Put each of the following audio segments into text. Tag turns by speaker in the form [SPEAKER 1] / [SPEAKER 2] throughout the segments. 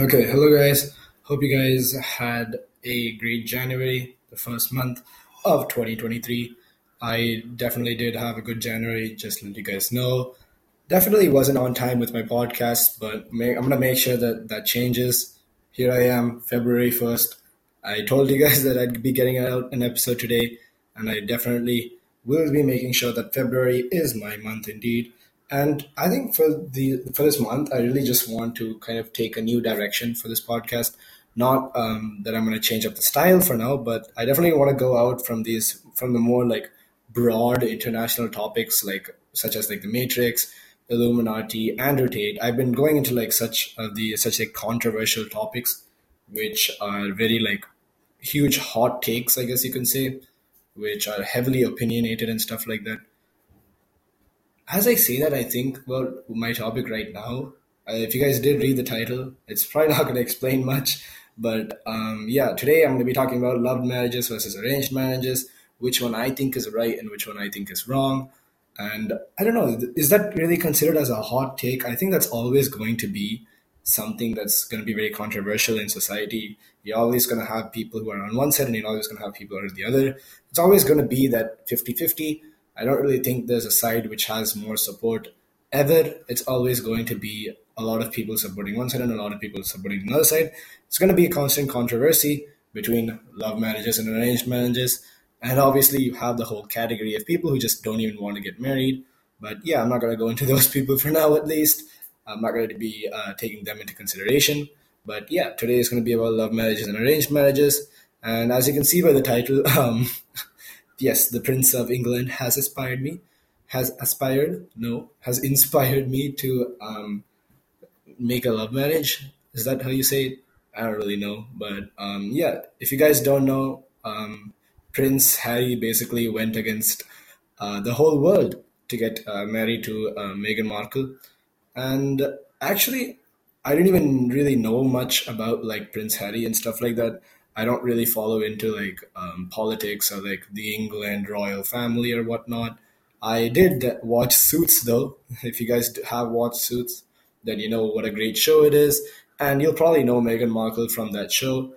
[SPEAKER 1] Okay, hello guys. Hope you guys had a great January, the first month of 2023. I definitely did have a good January, just to let you guys know. Definitely wasn't on time with my podcast, but I'm gonna make sure that that changes. Here I am, February 1st. I told you guys that I'd be getting out an episode today, and I definitely will be making sure that February is my month indeed. And I think for the for this month, I really just want to kind of take a new direction for this podcast. Not um, that I'm going to change up the style for now, but I definitely want to go out from these from the more like broad international topics like such as like the Matrix, Illuminati, Andrew Tate. I've been going into like such uh, the such like controversial topics, which are very like huge hot takes, I guess you can say, which are heavily opinionated and stuff like that. As I say that, I think about my topic right now. Uh, if you guys did read the title, it's probably not going to explain much. But um, yeah, today I'm going to be talking about loved marriages versus arranged marriages, which one I think is right and which one I think is wrong. And I don't know, is that really considered as a hot take? I think that's always going to be something that's going to be very controversial in society. You're always going to have people who are on one side and you're always going to have people who are on the other. It's always going to be that 50 50. I don't really think there's a side which has more support ever. It's always going to be a lot of people supporting one side and a lot of people supporting another side. It's going to be a constant controversy between love marriages and arranged marriages. And obviously, you have the whole category of people who just don't even want to get married. But yeah, I'm not going to go into those people for now, at least. I'm not going to be uh, taking them into consideration. But yeah, today is going to be about love marriages and arranged marriages. And as you can see by the title, um, yes, the Prince of England has inspired me, has aspired, no, has inspired me to um, make a love marriage. Is that how you say it? I don't really know, but um, yeah. If you guys don't know, um, Prince Harry basically went against uh, the whole world to get uh, married to uh, Meghan Markle, and actually, I didn't even really know much about like Prince Harry and stuff like that. I don't really follow into like um, politics or like the England royal family or whatnot. I did watch Suits though. If you guys have watched Suits, then you know what a great show it is. And you'll probably know Meghan Markle from that show.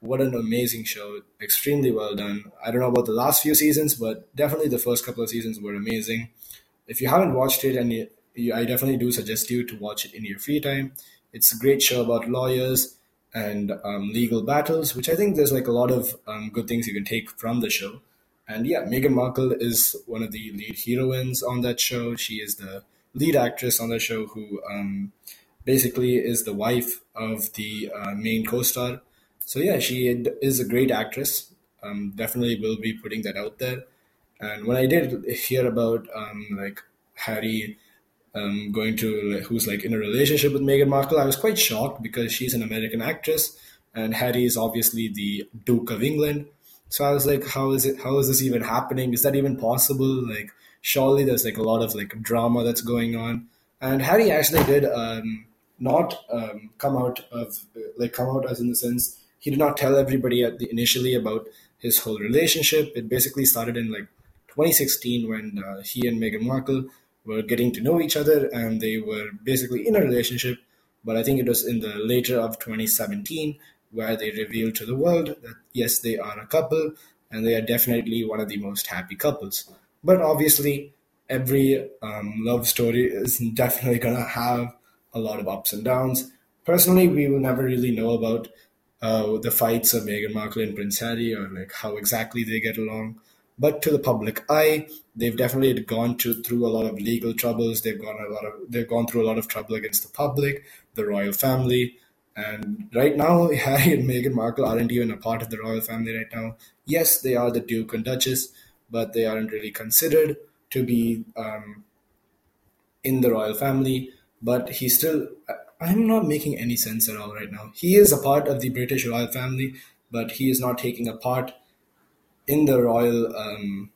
[SPEAKER 1] What an amazing show. Extremely well done. I don't know about the last few seasons, but definitely the first couple of seasons were amazing. If you haven't watched it, and you, you, I definitely do suggest you to watch it in your free time. It's a great show about lawyers and um, legal battles, which I think there's like a lot of um, good things you can take from the show. And yeah, Meghan Markle is one of the lead heroines on that show. She is the lead actress on the show who um, basically is the wife of the uh, main co-star. So yeah, she is a great actress. Um, definitely will be putting that out there. And when I did hear about um, like Harry um, going to who's like in a relationship with Meghan Markle, I was quite shocked because she's an American actress and Harry is obviously the Duke of England. So I was like, how is it? How is this even happening? Is that even possible? Like, surely there's like a lot of like drama that's going on. And Harry actually did um, not um, come out of like come out as in the sense he did not tell everybody at the, initially about his whole relationship. It basically started in like 2016 when uh, he and Meghan Markle were getting to know each other and they were basically in a relationship. But I think it was in the later of 2017 where they revealed to the world that yes, they are a couple and they are definitely one of the most happy couples. But obviously, every um, love story is definitely going to have a lot of ups and downs. Personally, we will never really know about uh, the fights of Meghan Markle and Prince Harry or like how exactly they get along. But to the public eye, they've definitely gone to, through a lot of legal troubles. They've gone a lot of they've gone through a lot of trouble against the public, the royal family, and right now Harry and Meghan Markle aren't even a part of the royal family right now. Yes, they are the Duke and Duchess, but they aren't really considered to be um, in the royal family. But he's still. I'm not making any sense at all right now. He is a part of the British royal family, but he is not taking a part in the royal um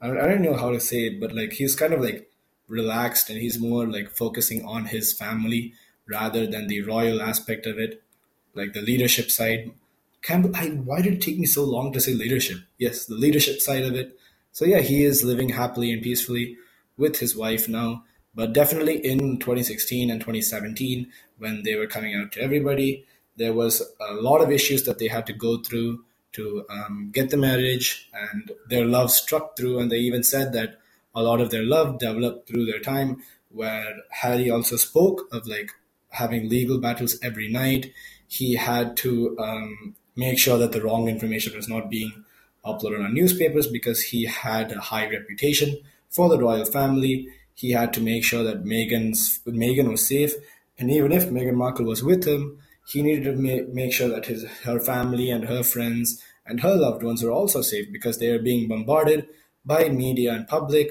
[SPEAKER 1] I, I don't know how to say it but like he's kind of like relaxed and he's more like focusing on his family rather than the royal aspect of it like the leadership side. Campbell, I, why did it take me so long to say leadership? Yes the leadership side of it. So yeah he is living happily and peacefully with his wife now But definitely in 2016 and 2017, when they were coming out to everybody, there was a lot of issues that they had to go through to um, get the marriage, and their love struck through. And they even said that a lot of their love developed through their time, where Harry also spoke of like having legal battles every night. He had to um, make sure that the wrong information was not being uploaded on newspapers because he had a high reputation for the royal family. He had to make sure that Meghan's Meghan was safe, and even if Meghan Markle was with him, he needed to make, make sure that his her family and her friends and her loved ones were also safe because they are being bombarded by media and public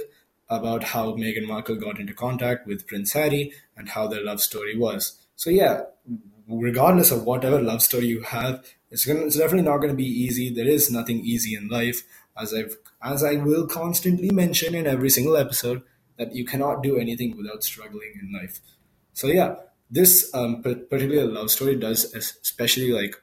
[SPEAKER 1] about how Meghan Markle got into contact with Prince Harry and how their love story was. So yeah, regardless of whatever love story you have, it's gonna it's definitely not gonna be easy. There is nothing easy in life, as I've as I will constantly mention in every single episode, that you cannot do anything without struggling in life. So yeah, this um, particular love story does especially like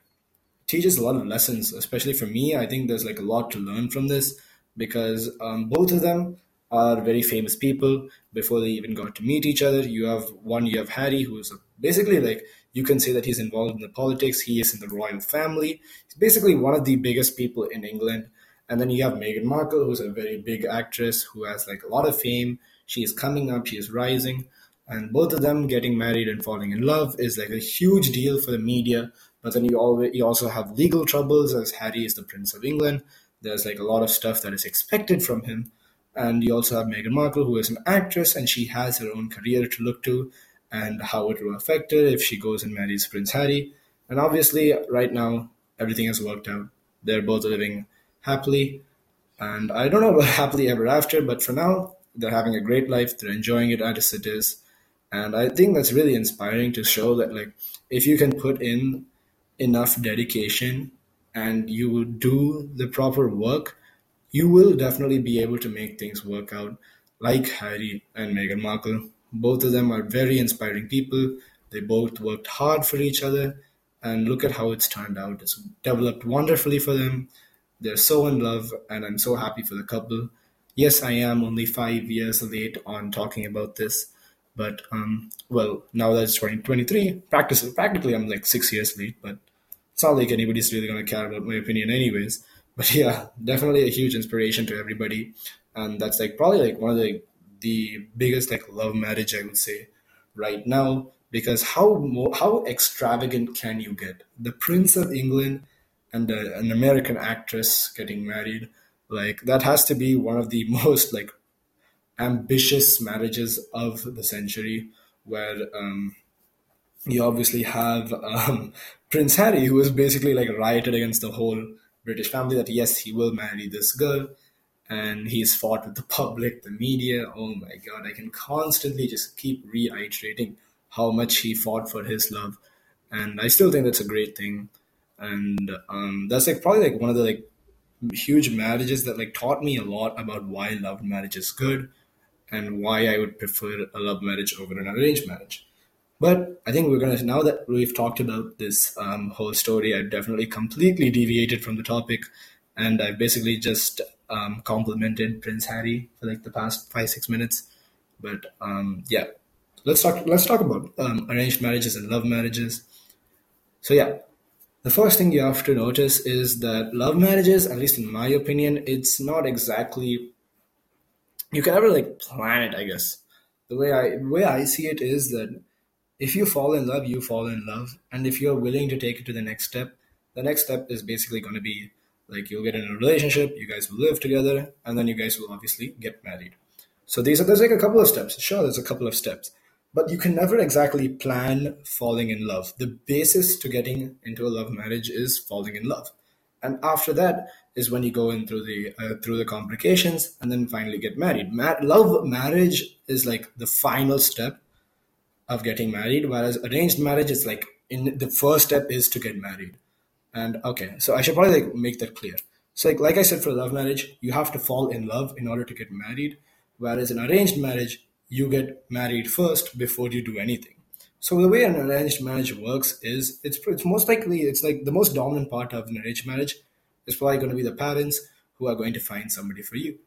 [SPEAKER 1] teaches a lot of lessons, especially for me. I think there's like a lot to learn from this because um, both of them are very famous people before they even got to meet each other. You have one, you have Harry, who is basically like you can say that he's involved in the politics. He is in the royal family. He's basically one of the biggest people in England. And then you have Meghan Markle, who's a very big actress who has like a lot of fame. She is coming up, she is rising. And both of them getting married and falling in love is like a huge deal for the media. But then you always you also have legal troubles as Harry is the Prince of England. There's like a lot of stuff that is expected from him. And you also have Meghan Markle, who is an actress and she has her own career to look to and how it will affect her if she goes and marries Prince Harry. And obviously, right now, everything has worked out. They're both living happily. And I don't know about happily ever after, but for now, they're having a great life. They're enjoying it as it is. And I think that's really inspiring to show that, like, if you can put in enough dedication and you do the proper work, you will definitely be able to make things work out, like Harry and Meghan Markle. Both of them are very inspiring people. They both worked hard for each other, and look at how it's turned out. It's developed wonderfully for them. They're so in love, and I'm so happy for the couple. Yes, I am only five years late on talking about this, but um, well, now that it's 2023, practice practically I'm like six years late, but it's not like anybody's really gonna care about my opinion anyways. But yeah, definitely a huge inspiration to everybody, and that's like probably like one of the the biggest like love marriage I would say right now because how how extravagant can you get? The Prince of England and a, an American actress getting married, like that has to be one of the most like ambitious marriages of the century, where um, you obviously have um, Prince Harry, who is basically like rioted against the whole British family that yes, he will marry this girl, and he's fought with the public, the media. Oh my god, I can constantly just keep reiterating how much he fought for his love, and I still think that's a great thing. And um, that's like probably like one of the like huge marriages that like taught me a lot about why love marriage is good and why I would prefer a love marriage over an arranged marriage. But I think we're gonna now that we've talked about this um, whole story, I've definitely completely deviated from the topic, and I've basically just um, complimented Prince Harry for like the past five six minutes. But um, yeah, let's talk. Let's talk about um, arranged marriages and love marriages. So yeah, the first thing you have to notice is that love marriages, at least in my opinion, it's not exactly you can never like plan it. I guess the way I the way I see it is that if you fall in love, you fall in love, and if you're willing to take it to the next step, the next step is basically going to be like you'll get in a relationship, you guys will live together, and then you guys will obviously get married. So these are there's like a couple of steps. Sure, there's a couple of steps, but you can never exactly plan falling in love. The basis to getting into a love marriage is falling in love, and after that is when you go in through the uh, through the complications and then finally get married. Ma- love marriage is like the final step of getting married, whereas arranged marriage is like in the first step is to get married. And okay, so I should probably like make that clear. So like like I said for love marriage, you have to fall in love in order to get married, whereas in arranged marriage, you get married first before you do anything. So the way an arranged marriage works is it's it's most likely it's like the most dominant part of an arranged marriage is probably going to be the parents who are going to find somebody for you.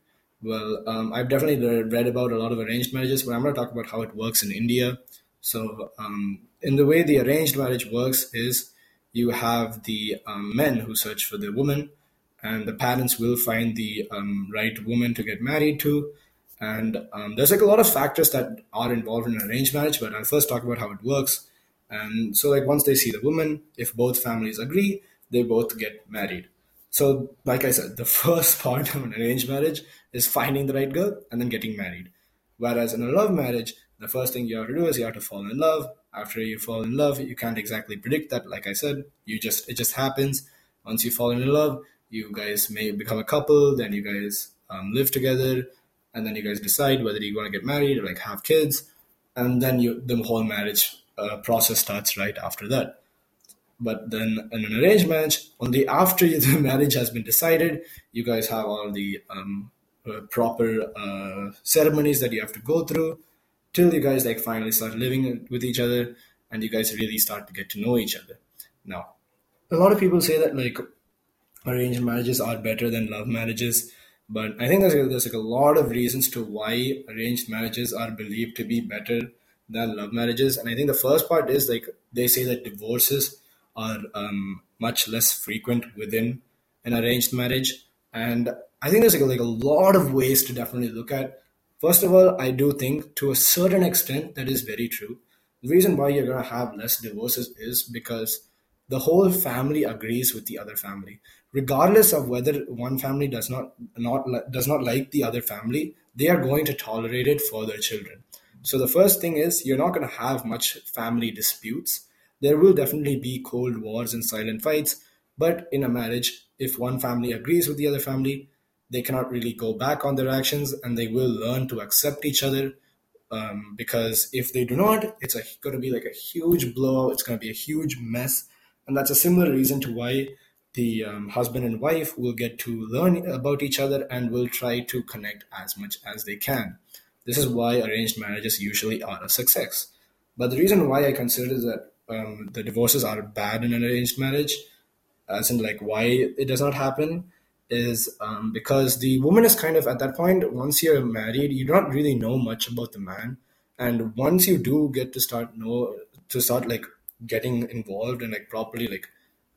[SPEAKER 1] Well, um, I've definitely read about a lot of arranged marriages, but I'm going to talk about how it works in India. So, um, in the way the arranged marriage works is you have the um, men who search for the woman, and the parents will find the um, right woman to get married to. And um, there's like a lot of factors that are involved in an arranged marriage, but I'll first talk about how it works. And so, like, once they see the woman, if both families agree, they both get married. So, like I said, the first part of an arranged marriage is finding the right girl and then getting married. Whereas in a love marriage, the first thing you have to do is you have to fall in love. After you fall in love, you can't exactly predict that. Like I said, you just it just happens. Once you fall in love, you guys may become a couple. Then you guys um, live together, and then you guys decide whether you want to get married or like have kids, and then you the whole marriage uh, process starts right after that. But then in an arranged marriage, only after the marriage has been decided, you guys have all the um, uh, proper uh, ceremonies that you have to go through till you guys like finally start living with each other and you guys really start to get to know each other. Now, a lot of people say that like arranged marriages are better than love marriages, but I think there's, there's like a lot of reasons to why arranged marriages are believed to be better than love marriages. And I think the first part is like they say that divorces are um, much less frequent within an arranged marriage. And I think there's like a, like a lot of ways to definitely look at. First of all, I do think to a certain extent that is very true. The reason why you're going to have less divorces is because the whole family agrees with the other family regardless of whether one family does not not does not like the other family they are going to tolerate it for their children so the first thing is you're not going to have much family disputes there will definitely be cold wars and silent fights, but in a marriage, if one family agrees with the other family, they cannot really go back on their actions and they will learn to accept each other. Um, because if they do not, it's going to be like a huge blowout. It's going to be a huge mess. And that's a similar reason to why the um, husband and wife will get to learn about each other and will try to connect as much as they can. This is why arranged marriages usually are a success. But the reason why I consider that um, the divorces are bad in an arranged marriage, as in like why it does not happen, is um, because the woman is kind of at that point. Once you're married, you don't really know much about the man, and once you do get to start know to start like getting involved and like properly like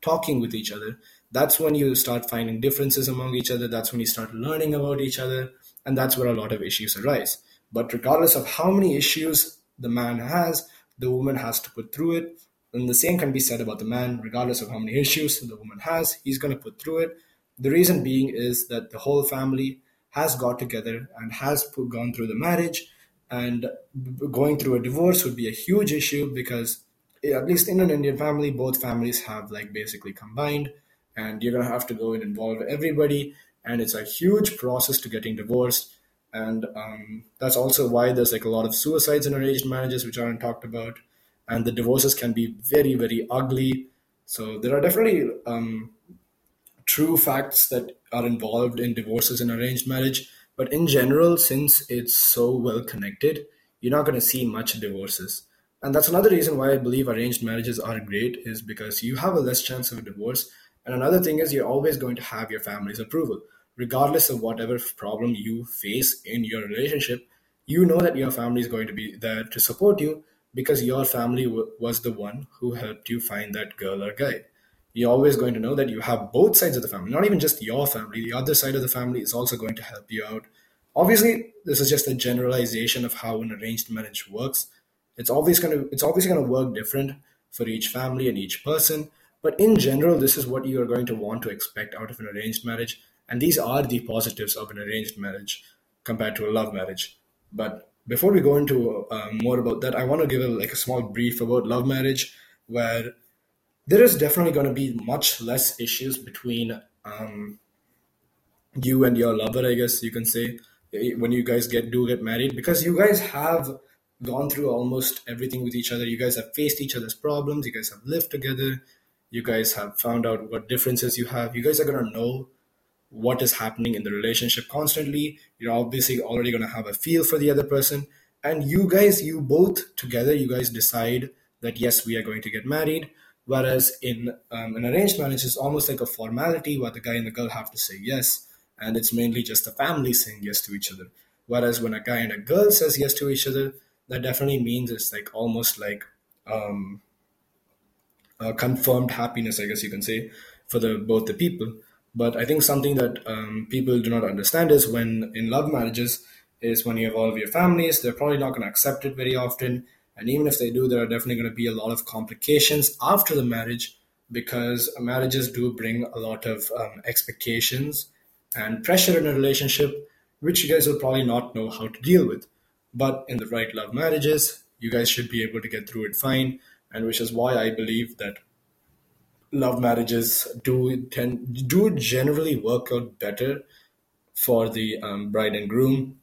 [SPEAKER 1] talking with each other, that's when you start finding differences among each other. That's when you start learning about each other, and that's where a lot of issues arise. But regardless of how many issues the man has, the woman has to put through it. And the same can be said about the man, regardless of how many issues the woman has, he's going to put through it. The reason being is that the whole family has got together and has put, gone through the marriage, and going through a divorce would be a huge issue because, at least in an Indian family, both families have like basically combined, and you're to have to go and involve everybody, and it's a huge process to getting divorced and um, that's also why there's like a lot of suicides in arranged marriages which aren't talked about and the divorces can be very very ugly. So there are definitely um, true facts that are involved in divorces in arranged marriage but in general since it's so well connected you're not to see much divorces and that's another reason why i believe arranged marriages are great is because you have a less chance of a divorce and another thing is you're always going to have your family's approval regardless of whatever problem you face in your relationship, you know that your family is going to be there to support you because your family w- was the one who helped you find that girl or guy. You're always going to know that you have both sides of the family, not even just your family. The other side of the family is also going to help you out. Obviously, this is just a generalization of how an arranged marriage works. It's always going to it's obviously going to work different for each family and each person. But in general, this is what you are going to want to expect out of an arranged marriage and these are the positives of an arranged marriage compared to a love marriage. But before we go into uh, more about that, I want to give a, like a small brief about love marriage, where there is definitely going to be much less issues between um, you and your lover. I guess you can say when you guys get do get married because you guys have gone through almost everything with each other. You guys have faced each other's problems. You guys have lived together. You guys have found out what differences you have. You guys are gonna know what is happening in the relationship constantly. You're obviously already going to have a feel for the other person. And you guys, you both together, you guys decide that yes, we are going to get married. Whereas in um, an arranged marriage, it's almost like a formality where the guy and the girl have to say yes. and it's mainly just the family saying yes to each other. Whereas when a guy and a girl says yes to each other, that definitely means it's like almost like um, confirmed happiness, I guess you can say, for the both the people. But I think something that um, people do not understand is when in love marriages is when you have all of your families, they're probably not going to accept it very often. And even if they do, there are definitely going to be a lot of complications after the marriage because marriages do bring a lot of um, expectations and pressure in a relationship, which you guys will probably not know how to deal with. But in the right love marriages, you guys should be able to get through it fine, and which is why I believe that love marriages do tend do generally work out better for the um, bride and groom.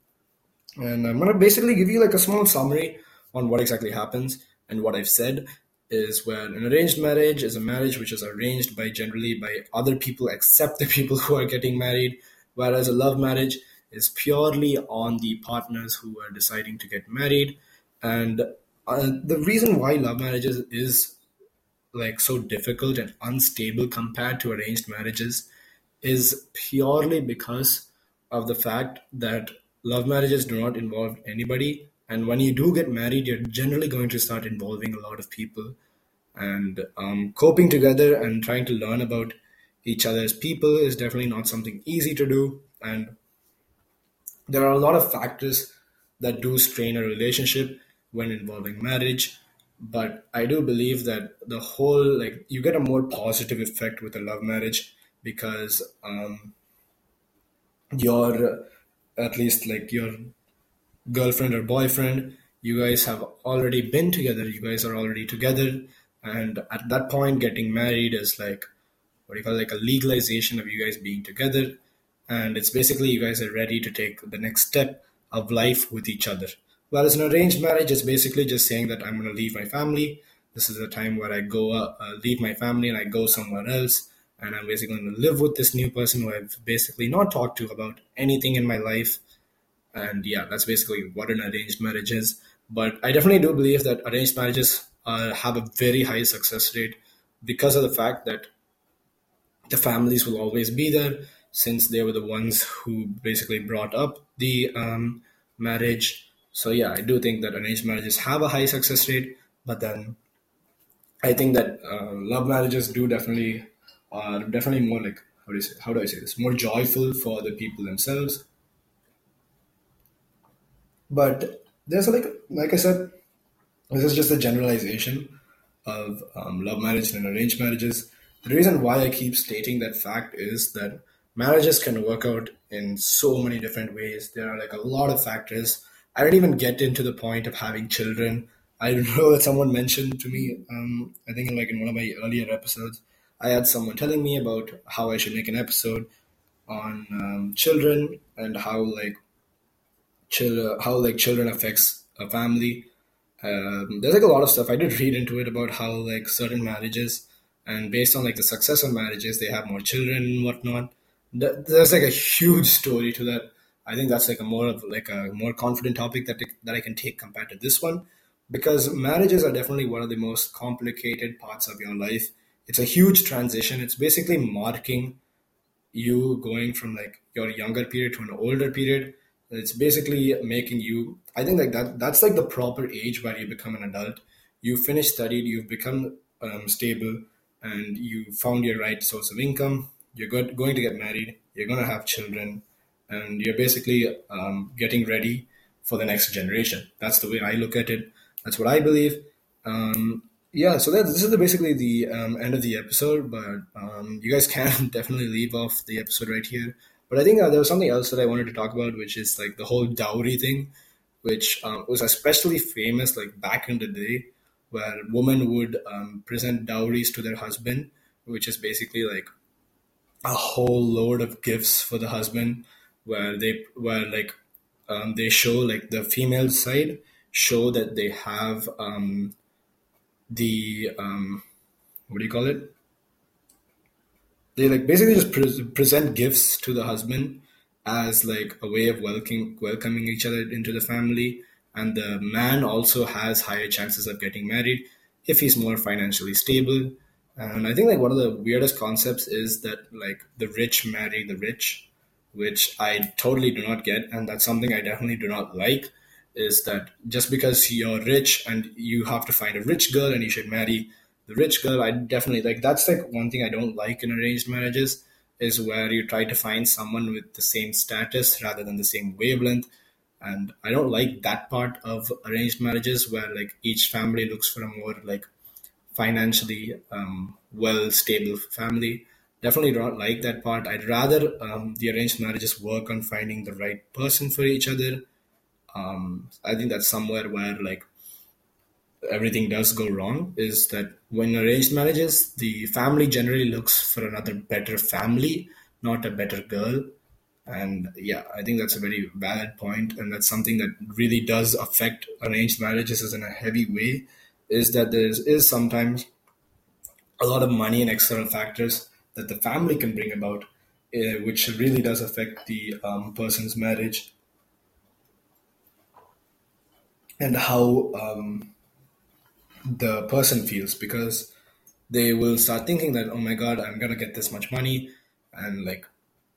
[SPEAKER 1] And I'm gonna basically give you like a small summary on what exactly happens and what I've said is where an arranged marriage is a marriage which is arranged by generally by other people except the people who are getting married, whereas a love marriage is purely on the partners who are deciding to get married. And uh, the reason why love marriages is like so difficult and unstable compared to arranged marriages is purely because of the fact that love marriages do not involve anybody and when you do get married you're generally going to start involving a lot of people and um, coping together and trying to learn about each other's people is definitely not something easy to do and there are a lot of factors that do strain a relationship when involving marriage but i do believe that the whole like you get a more positive effect with a love marriage because um your at least like your girlfriend or boyfriend you guys have already been together you guys are already together and at that point getting married is like what do you call it, like a legalization of you guys being together and it's basically you guys are ready to take the next step of life with each other. Whereas an arranged marriage is basically just saying that i'm going to leave my family. This is a time where i go uh, uh, leave my family and i go somewhere else. And i'm basically going to live with this new person who i've basically not talked to about anything in my life. And yeah that's basically what an arranged marriage is. But i definitely do believe that arranged marriages uh, have a very high success rate because of the fact that the families will always be there since they were the ones who basically brought up the um, marriage. So yeah, I do think that arranged marriages have a high success rate, but then I think that uh, love marriages do definitely are definitely more like how do say how do I say this more joyful for the people themselves. But there's like like I said, this is just a generalization of um, love marriage and arranged marriages. The reason why I keep stating that fact is that marriages can work out in so many different ways. There are like a lot of factors. I don't even get into the point of having children. I know that someone mentioned to me, um, I think in like in one of my earlier episodes, I had someone telling me about how I should make an episode on um, children and how like chil- how like children affects a family um, there's like a lot of stuff I did read into it about how like certain marriages and based on like the success of marriages, they have more children and whatnot. There's like a huge story to that. I think that's like a more of like a more confident topic that that I can take compared to this one, because marriages are definitely one of the most complicated parts of your life. It's a huge transition. It's basically marking you going from like your younger period to an older period it's basically making you. I think like that. That's like the proper age where you become an adult. You finish studied. You've become um, stable, and you found your right source of income. You're going to get married. You're going to have children, and you're basically um, getting ready for the next generation. That's the way I look at it. That's what I believe. Um, yeah, so that, this is the, basically the um, end of the episode, but um, you guys can definitely leave off the episode right here. But I think uh, there was something else that I wanted to talk about, which is like the whole dowry thing, which um, was especially famous like back in the day, where women would um, present dowries to their husband, which is basically like a whole load of gifts for the husband, where they where like um, they show like the female side show that they have um, the um, what do you call it? They like basically just pre- present gifts to the husband as like a way of welcoming welcoming each other into the family. And the man also has higher chances of getting married if he's more financially stable and i think like one of the weirdest concepts is that like the rich marry the rich which I totally do not get, and that's something I definitely do not like. Is that just because you're rich and you have to find a rich girl and you should marry the rich girl? I definitely like that's like one thing I don't like in arranged marriages is where you try to find someone with the same status rather than the same wavelength. And I don't like that part of arranged marriages where like each family looks for a more like financially um, well stable family definitely don't like that part. I'd rather um, the arranged marriages work on finding the right person for each other. Um, I think that's somewhere where like everything does go wrong is that when arranged marriages, the family generally looks for another better family, not a better girl. And yeah, I think that's a very valid point, and that's something that really does affect arranged marriages in a heavy way. Is that there is sometimes a lot of money and external factors that the family can bring about, uh, which really does affect the um, person's marriage and how um, the person feels because they will start thinking that oh my god i'm gonna get this much money and like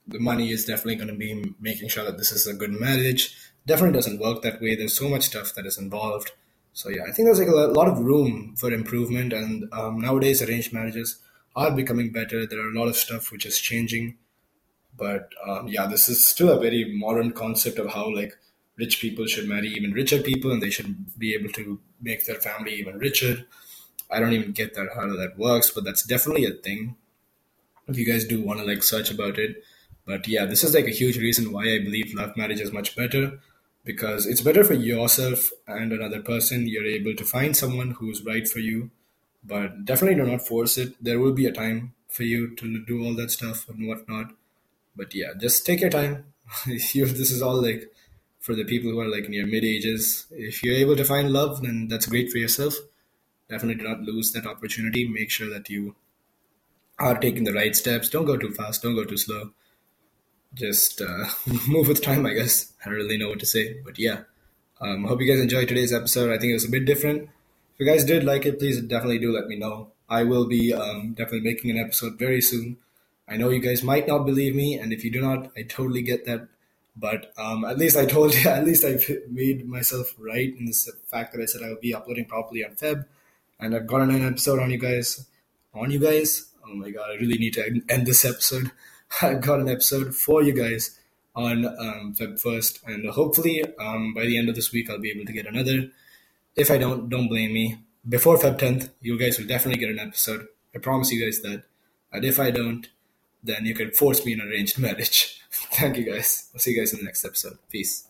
[SPEAKER 1] the money is definitely going to be making sure that this is a good marriage. Definitely doesn't work that way. There's so much stuff that is involved so yeah i think there's like a lot of room for improvement and um, nowadays arranged marriages are becoming better. There are a lot of stuff which is changing, but um, yeah, this is still a very modern concept of how like rich people should marry even richer people, and they should be able to make their family even richer. I don't even get that how that works, but that's definitely a thing. If you guys do want to like search about it, but yeah, this is like a huge reason why I believe love marriage is much better because it's better for yourself and another person. You're able to find someone who's right for you but definitely do not force it. There will be a time for you to do all that stuff and whatnot. But yeah, just take your time. this is all like for the people who are like your mid ages, if you're able to find love, then that's great for yourself. Definitely do not lose that opportunity. Make sure that you are taking the right steps. Don't go too fast. Don't go too slow. Just uh, move with time, I guess. I don't really know what to say, but yeah. Um, I hope you guys enjoyed today's episode. I think it was a bit different. If you guys did like it, please definitely do let me know. I will be um, definitely making an episode very soon. I know you guys might not believe me, and if you do not, I totally get that. But um, at least I told you, at least I made myself right in this fact that I said I will be uploading properly on Feb, and I've gotten an episode on you guys. On you guys? Oh my god, I really need to end this episode. I've got an episode for you guys on um, Feb 1st, and hopefully um, by the end of this week, I'll be able to get another. If I don't, don't blame me. Before Feb 10th, you guys will definitely get an episode. I promise you guys that. And if I don't, then you can force me in an arranged marriage. Thank you guys. I'll see you guys in the next episode. Peace.